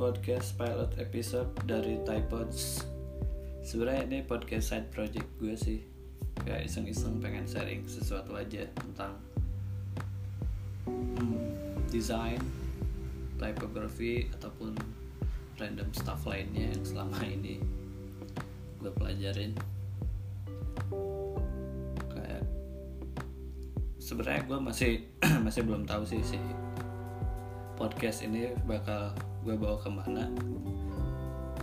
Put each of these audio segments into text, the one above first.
Podcast pilot episode dari Typods. Sebenarnya ini podcast side project gue sih, kayak iseng-iseng pengen sharing sesuatu aja tentang hmm, desain, typography ataupun random stuff lainnya yang selama ini gue pelajarin. Kayak sebenarnya gue masih masih belum tahu sih sih podcast ini bakal gue bawa ke mana.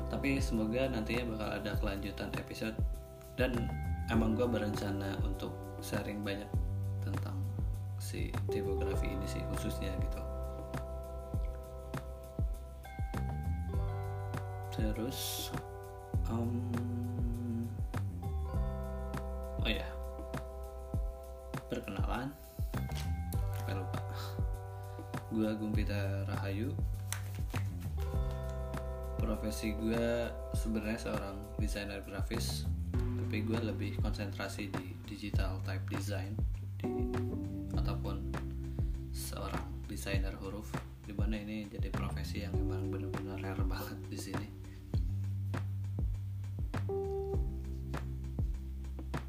Tapi semoga nantinya bakal ada kelanjutan episode. Dan emang gue berencana untuk sharing banyak tentang si tipografi ini sih khususnya gitu. Terus um, oh ya perkenalan. Sampai lupa. Gue Gumpita Rahayu profesi gue sebenarnya seorang desainer grafis tapi gue lebih konsentrasi di digital type design di ataupun seorang desainer huruf. Di mana ini jadi profesi yang memang benar-benar rare banget di sini.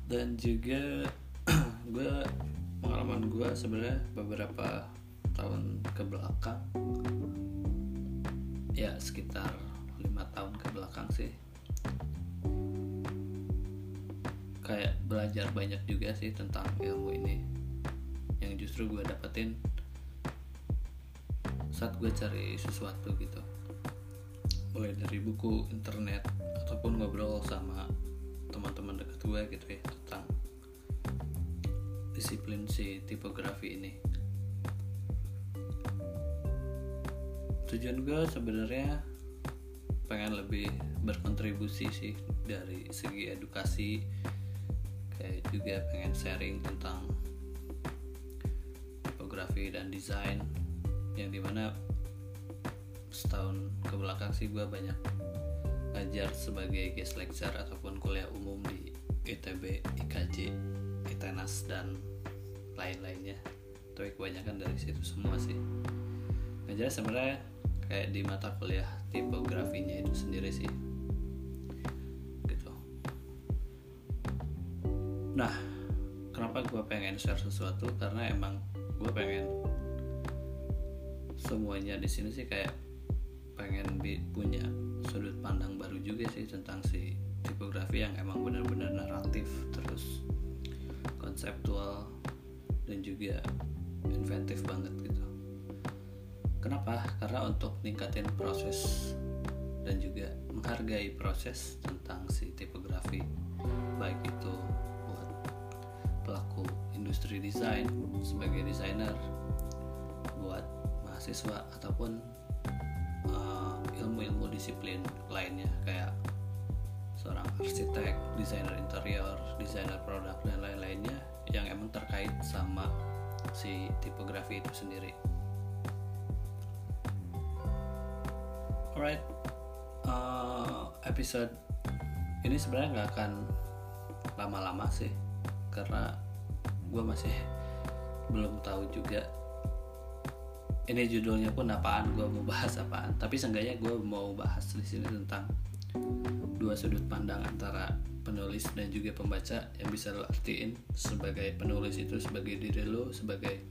Dan juga gue pengalaman gue sebenarnya beberapa tahun ke belakang ya sekitar lima tahun ke belakang sih. Kayak belajar banyak juga sih tentang ilmu ini. Yang justru gue dapetin saat gue cari sesuatu gitu. Mulai dari buku internet ataupun ngobrol sama teman-teman dekat gue gitu ya tentang disiplin si tipografi ini. Tujuan gue sebenarnya pengen lebih berkontribusi sih dari segi edukasi kayak juga pengen sharing tentang tipografi dan desain yang di mana setahun ke belakang sih gue banyak ngajar sebagai guest lecture ataupun kuliah umum di ITB, IKJ, ITENAS dan lain-lainnya. Tapi kebanyakan dari situ semua sih. Ngajar sebenarnya kayak di mata kuliah tipografinya itu sendiri sih. Gitu. Nah kenapa gue pengen share sesuatu? Karena emang gue pengen semuanya di sini sih kayak pengen punya sudut pandang baru juga sih tentang si tipografi yang emang benar-benar naratif terus konseptual dan juga inventif banget gitu Kenapa? Karena untuk ningkatin proses dan juga menghargai proses tentang si tipografi baik itu buat pelaku industri desain sebagai desainer buat mahasiswa ataupun uh, ilmu-ilmu disiplin lainnya kayak seorang arsitek, desainer interior, desainer produk dan lain-lainnya yang emang terkait sama si tipografi itu sendiri. Alright, uh, episode ini sebenarnya nggak akan lama-lama sih, karena gue masih belum tahu juga. Ini judulnya pun apaan, gue mau bahas apaan. Tapi seenggaknya gue mau bahas di sini tentang dua sudut pandang antara penulis dan juga pembaca yang bisa lo artiin sebagai penulis itu sebagai diri lo sebagai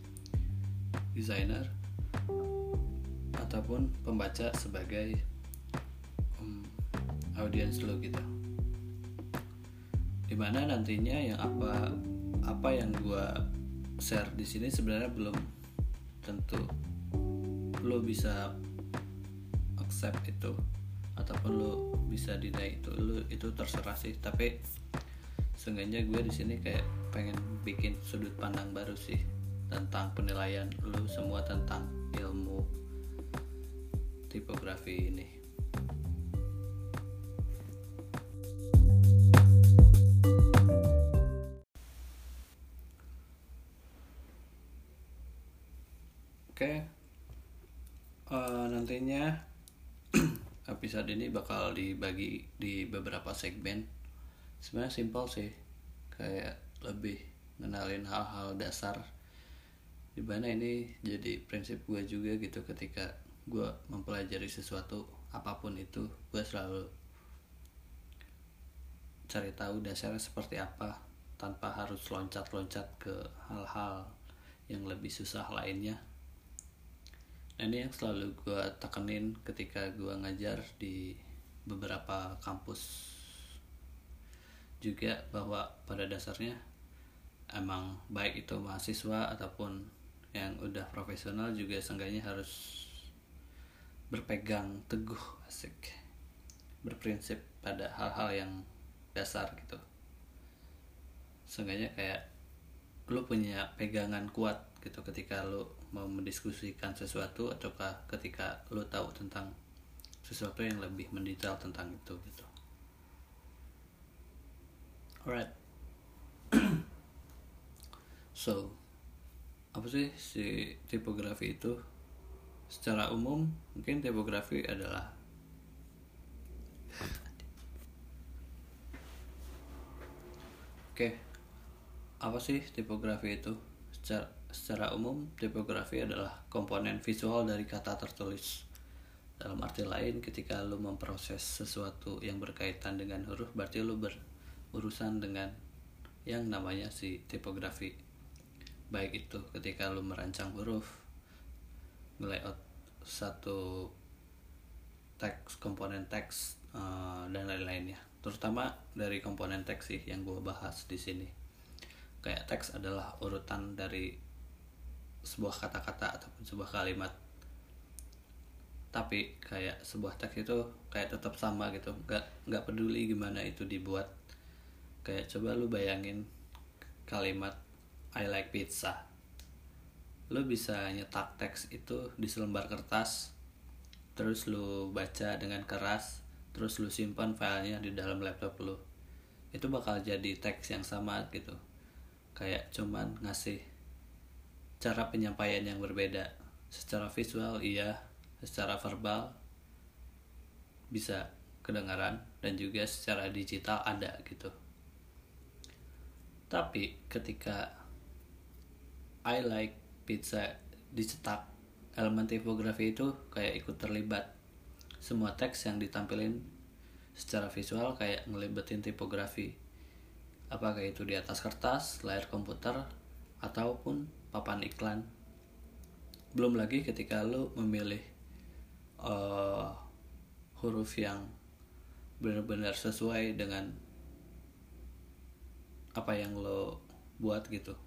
desainer ataupun pembaca sebagai um, audiens lo gitu. Di mana nantinya yang apa apa yang gue share di sini sebenarnya belum tentu lo bisa accept itu ataupun lo bisa deny itu. Lo itu terserah sih. Tapi seenggaknya gue di sini kayak pengen bikin sudut pandang baru sih tentang penilaian lo semua tentang tipografi ini. Oke, uh, nantinya episode ini bakal dibagi di beberapa segmen. Sebenarnya simpel sih, kayak lebih ngenalin hal-hal dasar. Di mana ini jadi prinsip gue juga gitu ketika gue mempelajari sesuatu apa pun itu gue selalu cari tahu dasarnya seperti apa tanpa harus loncat-loncat ke hal-hal yang lebih susah lainnya. Nah ini yang selalu gue tekenin ketika gue ngajar di beberapa kampus. Juga bahwa pada dasarnya emang baik itu mahasiswa ataupun yang udah profesional juga seenggaknya harus berpegang teguh asik. Berprinsip pada hal-hal yang dasar gitu. Seenggaknya kayak lu punya pegangan kuat gitu ketika lu mau mendiskusikan sesuatu ataukah ketika lu tahu tentang sesuatu yang lebih mendetail tentang itu gitu. Alright. So apa sih si tipografi itu secara umum mungkin tipografi adalah oke okay. apa sih tipografi itu secara secara umum tipografi adalah komponen visual dari kata tertulis. Dalam arti lain, ketika lu memproses sesuatu yang berkaitan dengan huruf, berarti lu berurusan dengan yang namanya si tipografi. Baik itu ketika lu merancang huruf, layout satu teks, komponen teks, uh, dan lain-lainnya. Terutama dari komponen teks sih yang gue bahas di sini. Kayak teks adalah urutan dari sebuah kata-kata ataupun sebuah kalimat tapi kayak sebuah teks itu kayak tetap sama gitu nggak nggak peduli gimana itu dibuat kayak coba lu bayangin kalimat I like pizza lu bisa nyetak teks itu di selembar kertas terus lu baca dengan keras terus lu simpan filenya di dalam laptop lu. Itu bakal jadi teks yang sama gitu. Kayak cuman ngasih cara penyampaian yang berbeda. Secara visual iya secara verbal bisa kedengaran dan juga secara digital ada gitu. Tapi ketika I like pizza dicetak elemen tipografi itu kayak ikut terlibat. Semua teks yang ditampilin secara visual kayak ngelibetin tipografi. Apakah itu di atas kertas layar komputer ataupun papan iklan. Belum lagi ketika lo memilih uh, huruf yang benar-benar sesuai dengan apa yang lo buat gitu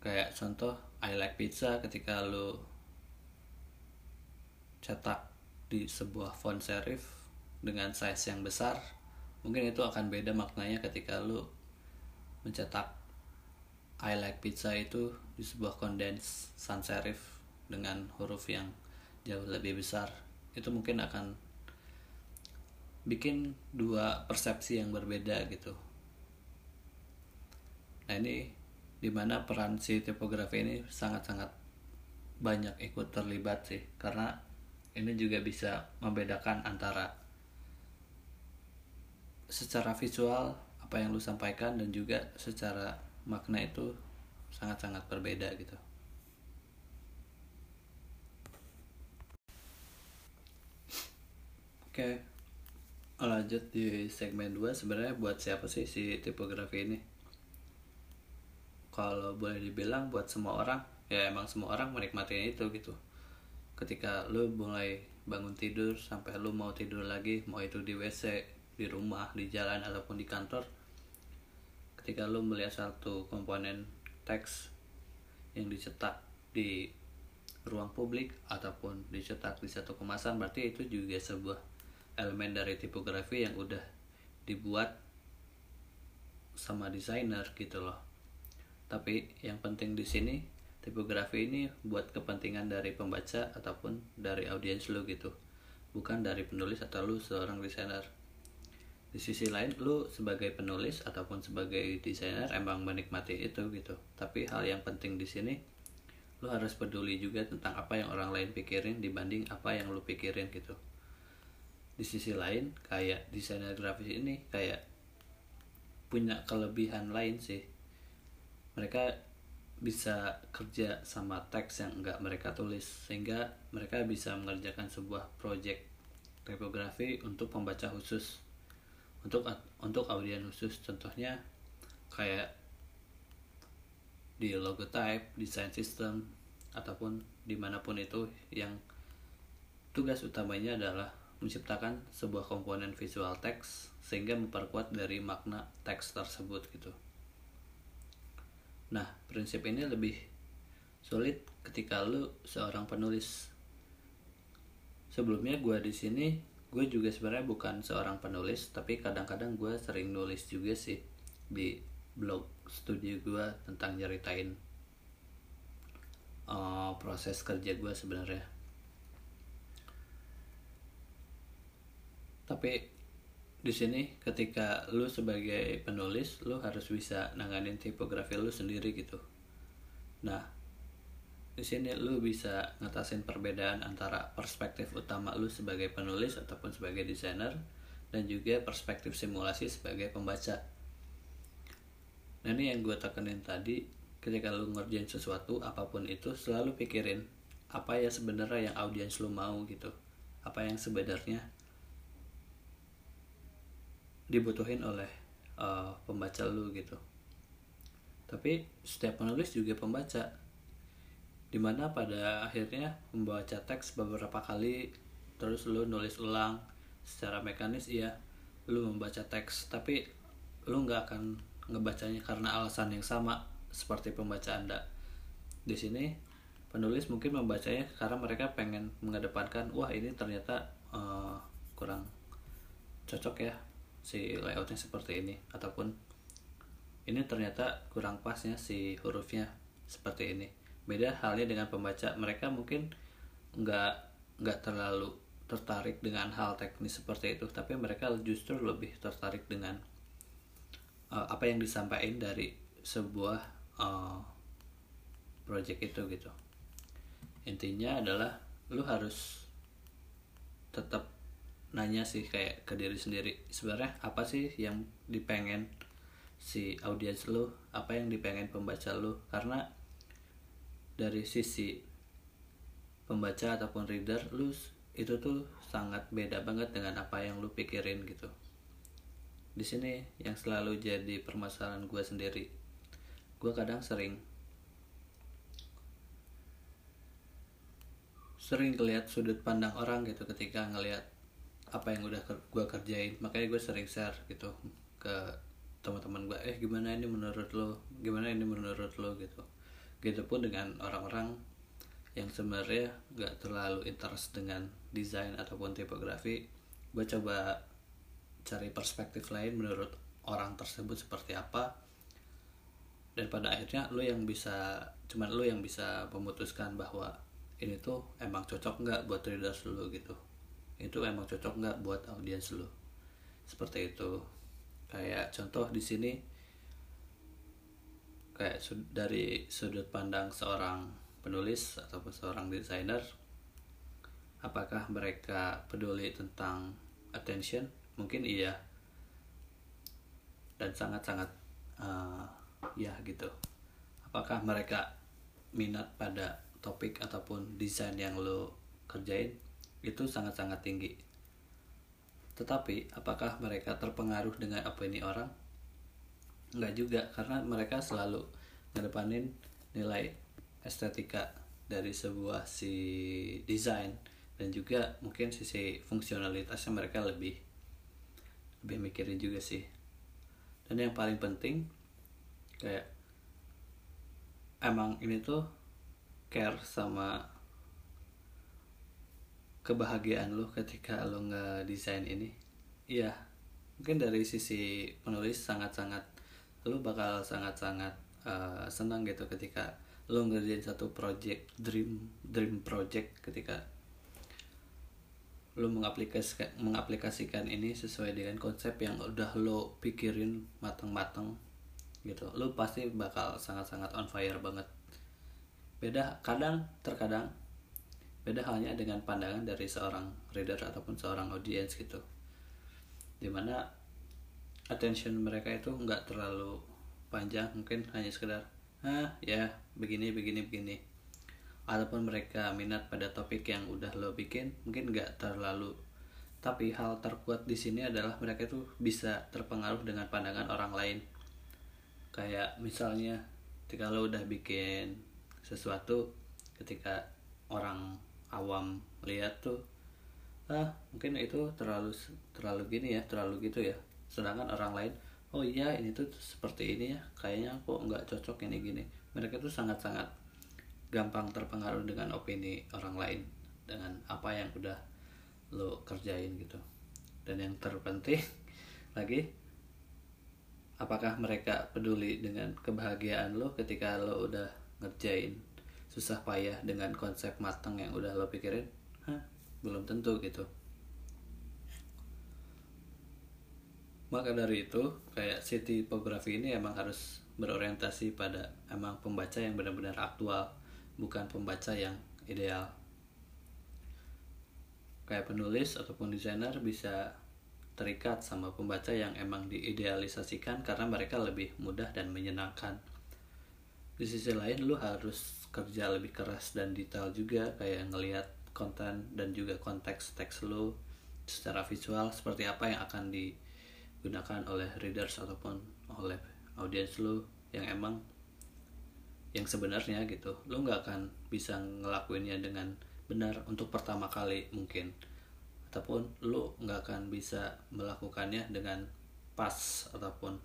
kayak contoh I like pizza ketika lo cetak di sebuah font serif dengan size yang besar mungkin itu akan beda maknanya ketika lo mencetak I like pizza itu di sebuah kondens sans serif dengan huruf yang jauh lebih besar. Itu mungkin akan bikin dua persepsi yang berbeda gitu. Nah ini di mana peran si tipografi ini sangat-sangat banyak ikut terlibat sih karena ini juga bisa membedakan antara secara visual apa yang lu sampaikan dan juga secara makna itu sangat-sangat berbeda gitu. Oke, lanjut di segmen 2 sebenarnya buat siapa sih si tipografi ini? Kalau boleh dibilang buat semua orang, ya emang semua orang menikmati itu gitu. Ketika lu mulai bangun tidur sampai lu mau tidur lagi, mau itu di WC, di rumah, di jalan ataupun di kantor, ketika lu melihat satu komponen teks yang dicetak di ruang publik ataupun dicetak di satu kemasan berarti itu juga sebuah elemen dari tipografi yang udah dibuat sama desainer gitu loh tapi yang penting di sini tipografi ini buat kepentingan dari pembaca ataupun dari audiens lu gitu. Bukan dari penulis atau lu seorang desainer. Di sisi lain lu sebagai penulis ataupun sebagai desainer emang menikmati itu gitu. Tapi hal yang penting di sini lu harus peduli juga tentang apa yang orang lain pikirin dibanding apa yang lu pikirin gitu. Di sisi lain kayak desainer grafis ini kayak punya kelebihan lain sih mereka bisa kerja sama teks yang enggak mereka tulis sehingga mereka bisa mengerjakan sebuah project tipografi untuk pembaca khusus untuk untuk audiens khusus contohnya kayak di logotype, design system ataupun di mana pun itu yang tugas utamanya adalah menciptakan sebuah komponen visual teks sehingga memperkuat dari makna teks tersebut gitu. Nah, prinsip ini lebih sulit ketika lu seorang penulis. Sebelumnya gue di sini gue juga sebenarnya bukan seorang penulis tapi kadang-kadang gue sering nulis juga sih di blog studio gue tentang nyeritain uh, proses kerja gue sebenarnya tapi di sini ketika lu sebagai penulis lu harus bisa nanganin tipografi lu sendiri gitu nah di sini lu bisa ngatasin perbedaan antara perspektif utama lu sebagai penulis ataupun sebagai desainer dan juga perspektif simulasi sebagai pembaca. Nah ini yang gue tekenin tadi ketika lu ngerjain sesuatu apa pun itu selalu pikirin apa ya sebenarnya yang audiens lu mau gitu apa yang sebenarnya dibutuhin oleh uh, pembaca lu gitu. Tapi setiap penulis juga pembaca. Di mana pada akhirnya membaca teks beberapa kali terus lu nulis ulang secara mekanis iya lu membaca teks. Tapi lu nggak akan ngebacanya karena alasan yang sama seperti pembaca anda. Di sini penulis mungkin membacanya karena mereka pengen mengedepankan wah ini ternyata uh, kurang cocok ya si layoutnya seperti ini. Ataupun ini ternyata kurang pasnya si hurufnya seperti ini. Beda halnya dengan pembaca. Mereka mungkin nggak nggak terlalu tertarik dengan hal teknis seperti itu. Tapi mereka justru lebih tertarik dengan uh, apa yang disampaikan dari sebuah uh, project itu gitu. Intinya adalah lu harus tetap nanya sih kayak ke diri sendiri sebenarnya apa sih yang dipengen si audiens lu? Apa yang dipengen pembaca lu? Karena dari sisi pembaca ataupun reader lu itu tuh sangat beda banget dengan apa yang lu pikirin gitu. Di sini yang selalu jadi permasalahan gue sendiri. Gue kadang sering sering ngeliat sudut pandang orang gitu ketika ngelihat apa yang udah gue kerjain. Makanya gue sering share gitu ke teman-teman gue eh gimana ini menurut lo? Gimana ini menurut lo? Gitu. Gitu pun dengan orang-orang yang sebenarnya nggak terlalu interest dengan desain ataupun tipografi gue coba cari perspektif lain menurut orang tersebut seperti apa. Dan pada akhirnya lo yang bisa cuman lo yang bisa memutuskan bahwa ini tuh emang cocok nggak buat readers lo gitu itu emang cocok nggak buat audiens lo seperti itu. Kayak contoh di sini kayak dari sudut pandang seorang penulis ataupun seorang desainer apakah mereka peduli tentang attention? Mungkin iya. Dan sangat-sangat uh, ya gitu. Apakah mereka minat pada topik ataupun desain yang lo kerjain itu sangat-sangat tinggi. Tetapi apakah mereka terpengaruh dengan apa ini orang? Nggak juga karena mereka selalu ngedepanin nilai estetika dari sebuah si desain dan juga mungkin sisi fungsionalitasnya mereka lebih lebih mikirin juga sih. Dan yang paling penting kayak emang ini tuh care sama kebahagiaan lo ketika lo nggak desain ini? Iya mungkin dari sisi penulis sangat-sangat lu bakal sangat-sangat uh, senang gitu ketika lu ngerjain satu project dream dream project ketika lu mengaplikasikan mengaplikasikan ini sesuai dengan konsep yang udah lo pikirin matang-matang gitu. Lu pasti bakal sangat-sangat on fire banget. Beda kadang terkadang beda halnya dengan pandangan dari seorang reader ataupun seorang audience gitu. Di mana attention mereka itu nggak terlalu panjang mungkin hanya sekedar ah ya begini begini begini. Ataupun mereka minat pada topik yang udah lo bikin mungkin nggak terlalu. Tapi hal terkuat di sini adalah mereka tuh bisa terpengaruh dengan pandangan orang lain. Kayak misalnya ketika lo udah bikin sesuatu ketika orang awam lihat tuh ah mungkin itu terlalu terlalu gini ya terlalu gitu ya. Sedangkan orang lain oh iya ini tuh seperti ini ya kayaknya kok nggak cocok ini gini. Mereka tuh sangat-sangat gampang terpengaruh dengan opini orang lain dengan apa yang udah lo kerjain gitu. Dan yang terpenting lagi apakah mereka peduli dengan kebahagiaan lo ketika lo udah ngerjain susah payah dengan konsep matang yang udah lo pikirin? Hah, belum tentu gitu. Maka dari itu kayak si tipografi ini emang harus berorientasi pada emang pembaca yang benar-benar aktual bukan pembaca yang ideal. Kayak penulis ataupun desainer bisa terikat sama pembaca yang emang diidealisasikan karena mereka lebih mudah dan menyenangkan di sisi lain lu harus kerja lebih keras dan detail juga kayak ngelihat konten dan juga konteks teks lu secara visual seperti apa yang akan digunakan oleh readers ataupun oleh audiens lu yang emang yang sebenarnya gitu. Lu nggak akan bisa ngelakuinnya dengan benar untuk pertama kali mungkin. Ataupun lu nggak akan bisa melakukannya dengan pas ataupun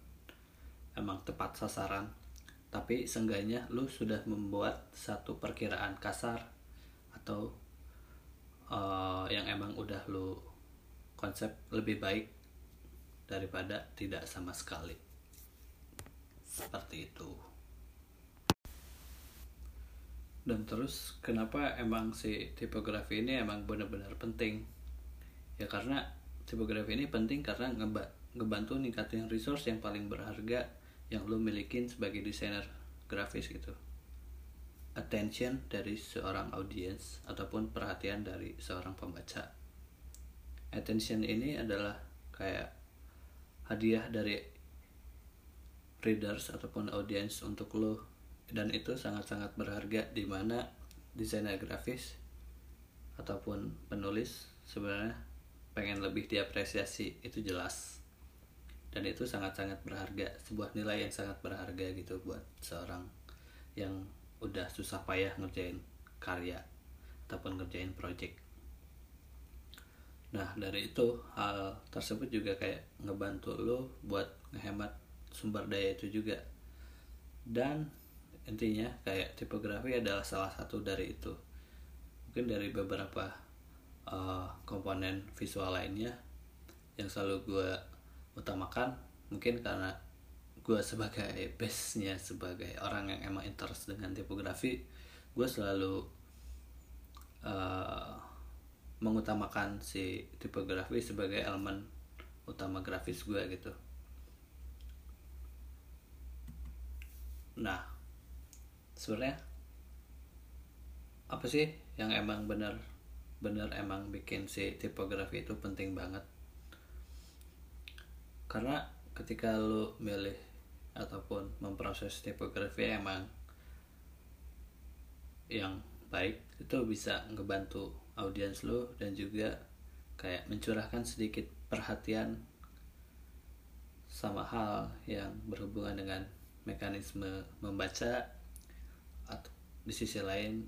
emang tepat sasaran tapi seenggaknya lu sudah membuat satu perkiraan kasar atau uh, yang emang udah lu konsep lebih baik daripada tidak sama sekali. Seperti itu. Dan terus kenapa emang si tipografi ini emang benar-benar penting? Ya karena tipografi ini penting karena ngeba ngebantu ningkatin resource yang paling berharga yang lo milikin sebagai desainer grafis gitu. Attention dari seorang audiens ataupun perhatian dari seorang pembaca. Attention ini adalah kayak hadiah dari readers ataupun audiens untuk lo dan itu sangat-sangat berharga di mana desainer grafis ataupun penulis sebenarnya pengen lebih diapresiasi itu jelas dan itu sangat-sangat berharga sebuah nilai yang sangat berharga gitu buat seorang yang udah susah payah ngerjain karya ataupun ngerjain project. Nah dari itu hal tersebut juga kayak ngebantu lo buat ngehemat sumber daya itu juga. Dan intinya kayak tipografi adalah salah satu dari itu. Mungkin dari beberapa uh, komponen visual lainnya yang selalu gue utamakan mungkin karena gue sebagai base nya sebagai orang yang emang interest dengan tipografi gue selalu uh, mengutamakan si tipografi sebagai elemen utama grafis gue gitu. Nah sebenarnya apa sih yang emang bener bener emang bikin si tipografi itu penting banget karena ketika lu milih ataupun memproses tipografi emang yang baik itu bisa ngebantu audiens lu dan juga kayak mencurahkan sedikit perhatian sama hal yang berhubungan dengan mekanisme membaca atau di sisi lain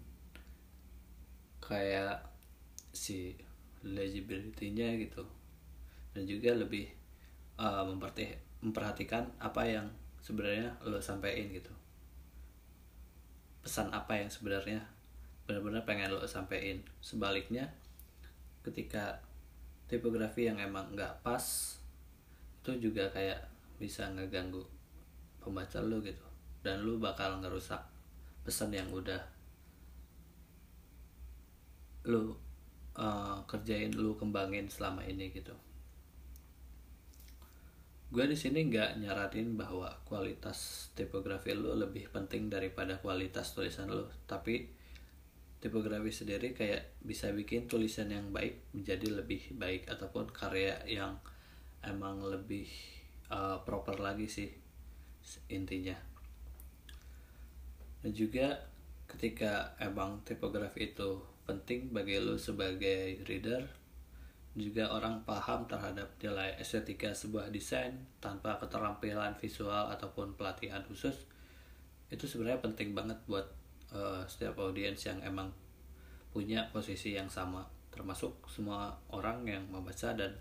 kayak si legibility-nya gitu. Dan juga lebih uh, memperhatikan apa yang sebenarnya lo sampaikan gitu. Pesan apa yang sebenarnya benar-benar pengen lo sampaikan. Sebaliknya ketika tipografi yang emang nggak pas itu juga kayak bisa ngeganggu pembaca lo gitu. Dan lo bakal ngerusak pesan yang udah lu uh, kerjain lu kembangin selama ini gitu gue di sini nggak nyaratin bahwa kualitas tipografi lu lebih penting daripada kualitas tulisan lu. Tapi tipografi sendiri kayak bisa bikin tulisan yang baik menjadi lebih baik ataupun karya yang emang lebih uh, proper lagi sih intinya. Dan juga ketika emang tipografi itu penting bagi lo sebagai reader juga orang paham terhadap nilai estetika sebuah desain tanpa keterampilan visual ataupun pelatihan khusus itu sebenarnya penting banget buat uh, setiap audiens yang emang punya posisi yang sama. Termasuk semua orang yang membaca dan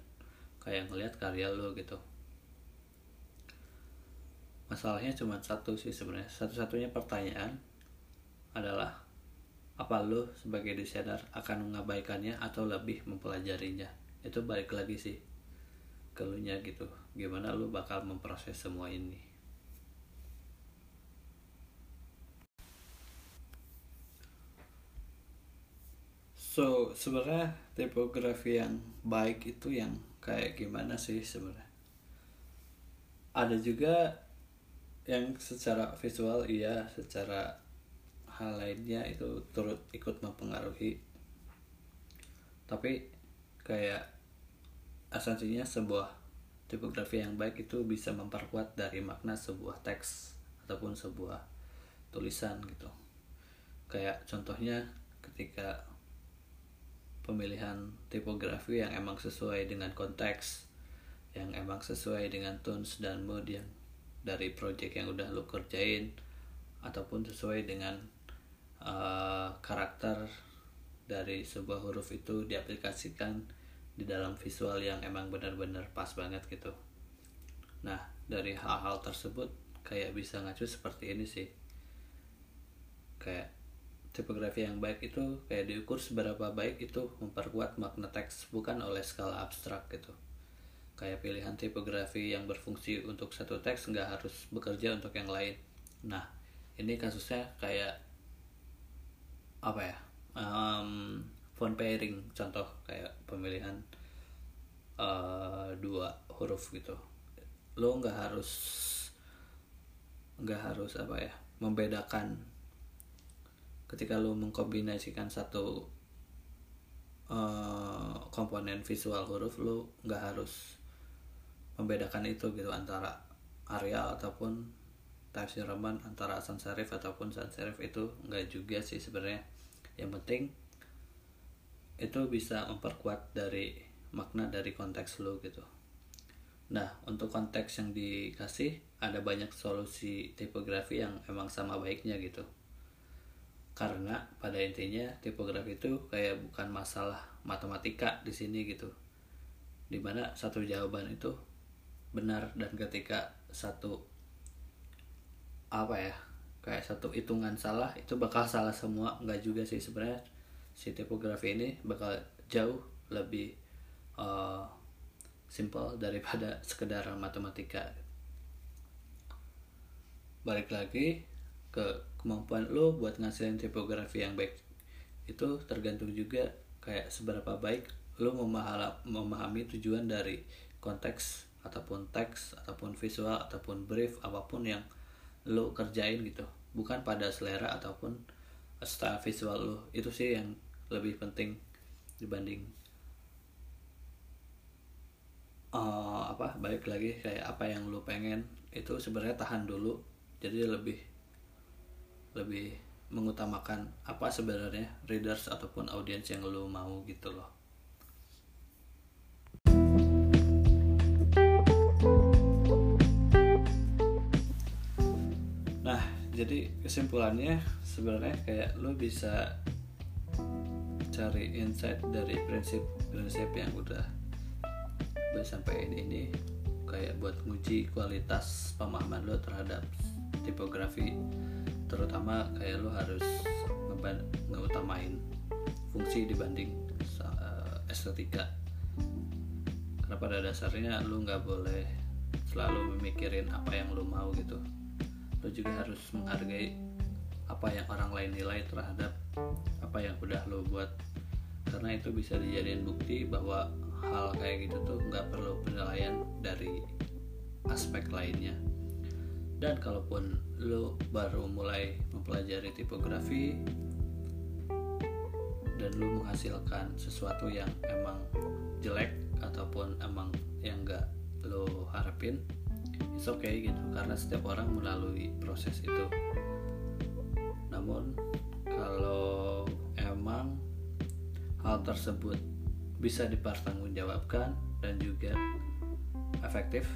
kayak ngelihat karya lo gitu. Masalahnya cuma satu sih sebenarnya. Satu-satunya pertanyaan adalah apa lo sebagai desainer akan mengabaikannya atau lebih mempelajarinya itu balik lagi sih ke lu nya gitu. Gimana lu bakal memproses semua ini? So sebenarnya tipografi yang baik itu yang kayak gimana sih sebenarnya? Ada juga yang secara visual iya secara hal lainnya itu turut ikut mempengaruhi. Tapi kayak esensinya sebuah tipografi yang baik itu bisa memperkuat dari makna sebuah teks ataupun sebuah tulisan gitu. Kayak contohnya ketika pemilihan tipografi yang emang sesuai dengan konteks yang emang sesuai dengan tones dan mood yang dari project yang udah lo kerjain ataupun sesuai dengan uh, karakter dari sebuah huruf itu diaplikasikan di dalam visual yang emang benar-benar pas banget gitu. Nah, dari hal-hal tersebut kayak bisa ngacu seperti ini sih. Kayak tipografi yang baik itu kayak diukur seberapa baik itu memperkuat makna teks bukan oleh skala abstrak gitu. Kayak pilihan tipografi yang berfungsi untuk satu teks nggak harus bekerja untuk yang lain. Nah, ini kasusnya kayak apa ya um, font pairing. Contoh kayak pemilihan uh, dua huruf gitu. Lo nggak harus nggak harus apa ya membedakan. Ketika lo mengkombinasikan satu uh, komponen visual huruf lo nggak harus membedakan itu gitu antara area ataupun tafsir Rahman antara sans serif ataupun sans serif itu nggak juga sih sebenarnya. Yang penting itu bisa memperkuat dari makna dari konteks lo gitu. Nah untuk konteks yang dikasih ada banyak solusi tipografi yang emang sama baiknya gitu. Karena pada intinya tipografi itu kayak bukan masalah matematika di sini gitu. Di mana satu jawaban itu benar dan ketika satu apa ya kayak satu hitungan salah itu bakal salah semua. Nggak juga sih sebenarnya si tipografi ini bakal jauh lebih uh, simple daripada sekedar matematika. Balik lagi ke kemampuan lo buat ngasilin tipografi yang baik. Itu tergantung juga kayak seberapa baik lo memahami tujuan dari konteks ataupun teks ataupun visual ataupun brief apa pun yang lo kerjain gitu. Bukan pada selera ataupun style visual lo. Itu sih yang lebih penting dibanding uh, apa balik lagi kayak apa yang lo pengen. Itu sebenarnya tahan dulu. Jadi lebih lebih mengutamakan apa sebenarnya readers ataupun audiens yang lo mau gitu loh. Jadi kesimpulannya sebenarnya kayak lo bisa cari insight dari prinsip-prinsip yang udah gue sampaikan ini kayak buat nguji kualitas pemahaman lo terhadap tipografi terutama kayak lo harus ngeutamain fungsi dibanding uh, estetika. Karena pada dasarnya lo nggak boleh selalu memikirin apa yang lo mau gitu. Lo juga harus menghargai apa yang orang lain nilai terhadap apa yang udah lo buat karena itu bisa dijadiin bukti bahwa hal kayak gitu tuh nggak perlu penilaian dari aspek lainnya. Dan kalaupun lo baru mulai mempelajari tipografi dan lo menghasilkan sesuatu yang emang jelek ataupun emang yang nggak lo harapin it's okay gitu. Karena setiap orang melalui proses itu. Namun kalau emang hal tersebut bisa dipertanggungjawabkan dan juga efektif.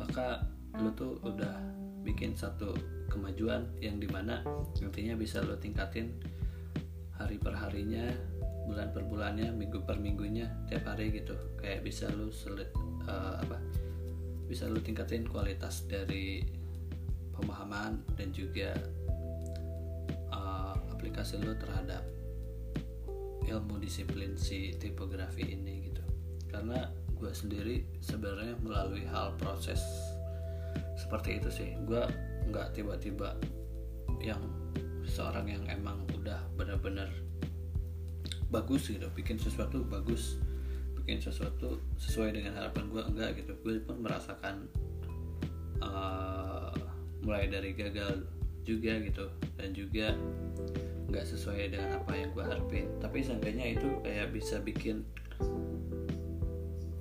Maka lu tuh udah bikin satu kemajuan yang di mana nantinya bisa lo tingkatin hari per harinya bulan per bulannya minggu per minggunya tiap hari gitu. Kayak bisa lu selit uh, apa bisa lu tingkatin kualitas dari pemahaman dan juga uh, aplikasi lu terhadap ilmu disiplin si tipografi ini gitu. Karena gue sendiri sebenarnya melalui hal proses seperti itu sih. Gue nggak tiba-tiba yang seorang yang emang udah benar-benar bagus gitu bikin sesuatu bagus bikin sesuatu sesuai dengan harapan gue enggak gitu. Gue pun merasakan uh, mulai dari gagal juga gitu. Dan juga nggak sesuai dengan apa yang gue harapin. Tapi seenggaknya itu kayak bisa bikin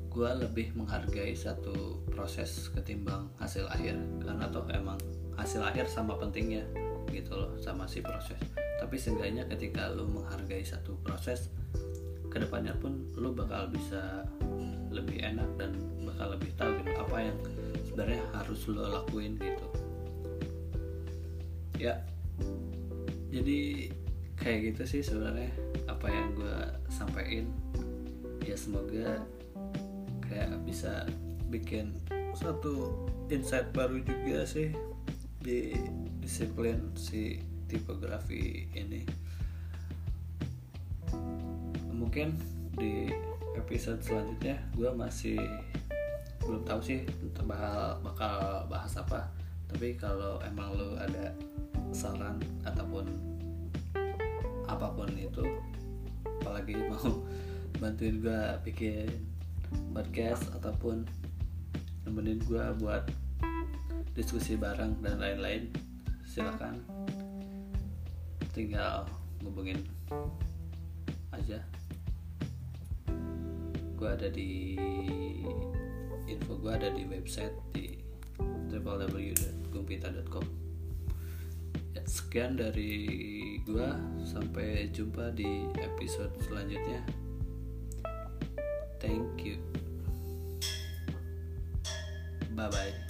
gue lebih menghargai satu proses ketimbang hasil akhir. Karena toh emang hasil akhir sama pentingnya gitu loh sama si proses. Tapi seenggaknya ketika lo menghargai satu proses ke depannya pun lo bakal bisa lebih enak dan bakal lebih tahu gitu apa yang sebenarnya harus lo lakuin gitu. Ya. Jadi kayak gitu sih sebenarnya apa yang gue sampaikan. Ya semoga kayak bisa bikin satu insight baru juga sih di disiplin si tipografi ini. Mungkin di episode selanjutnya gue masih belum tahu sih bakal bakal bahas apa. Tapi kalau emang lo ada saran ataupun apa pun itu. Apalagi mau bantuin gue bikin podcast ataupun nemenin gue buat diskusi bareng dan lain-lain silahkan tinggal ngubungin aja. Gue ada di info gue ada di website di www.gumpita.com sekian dari gue sampai jumpa di episode selanjutnya. Thank you. Bye bye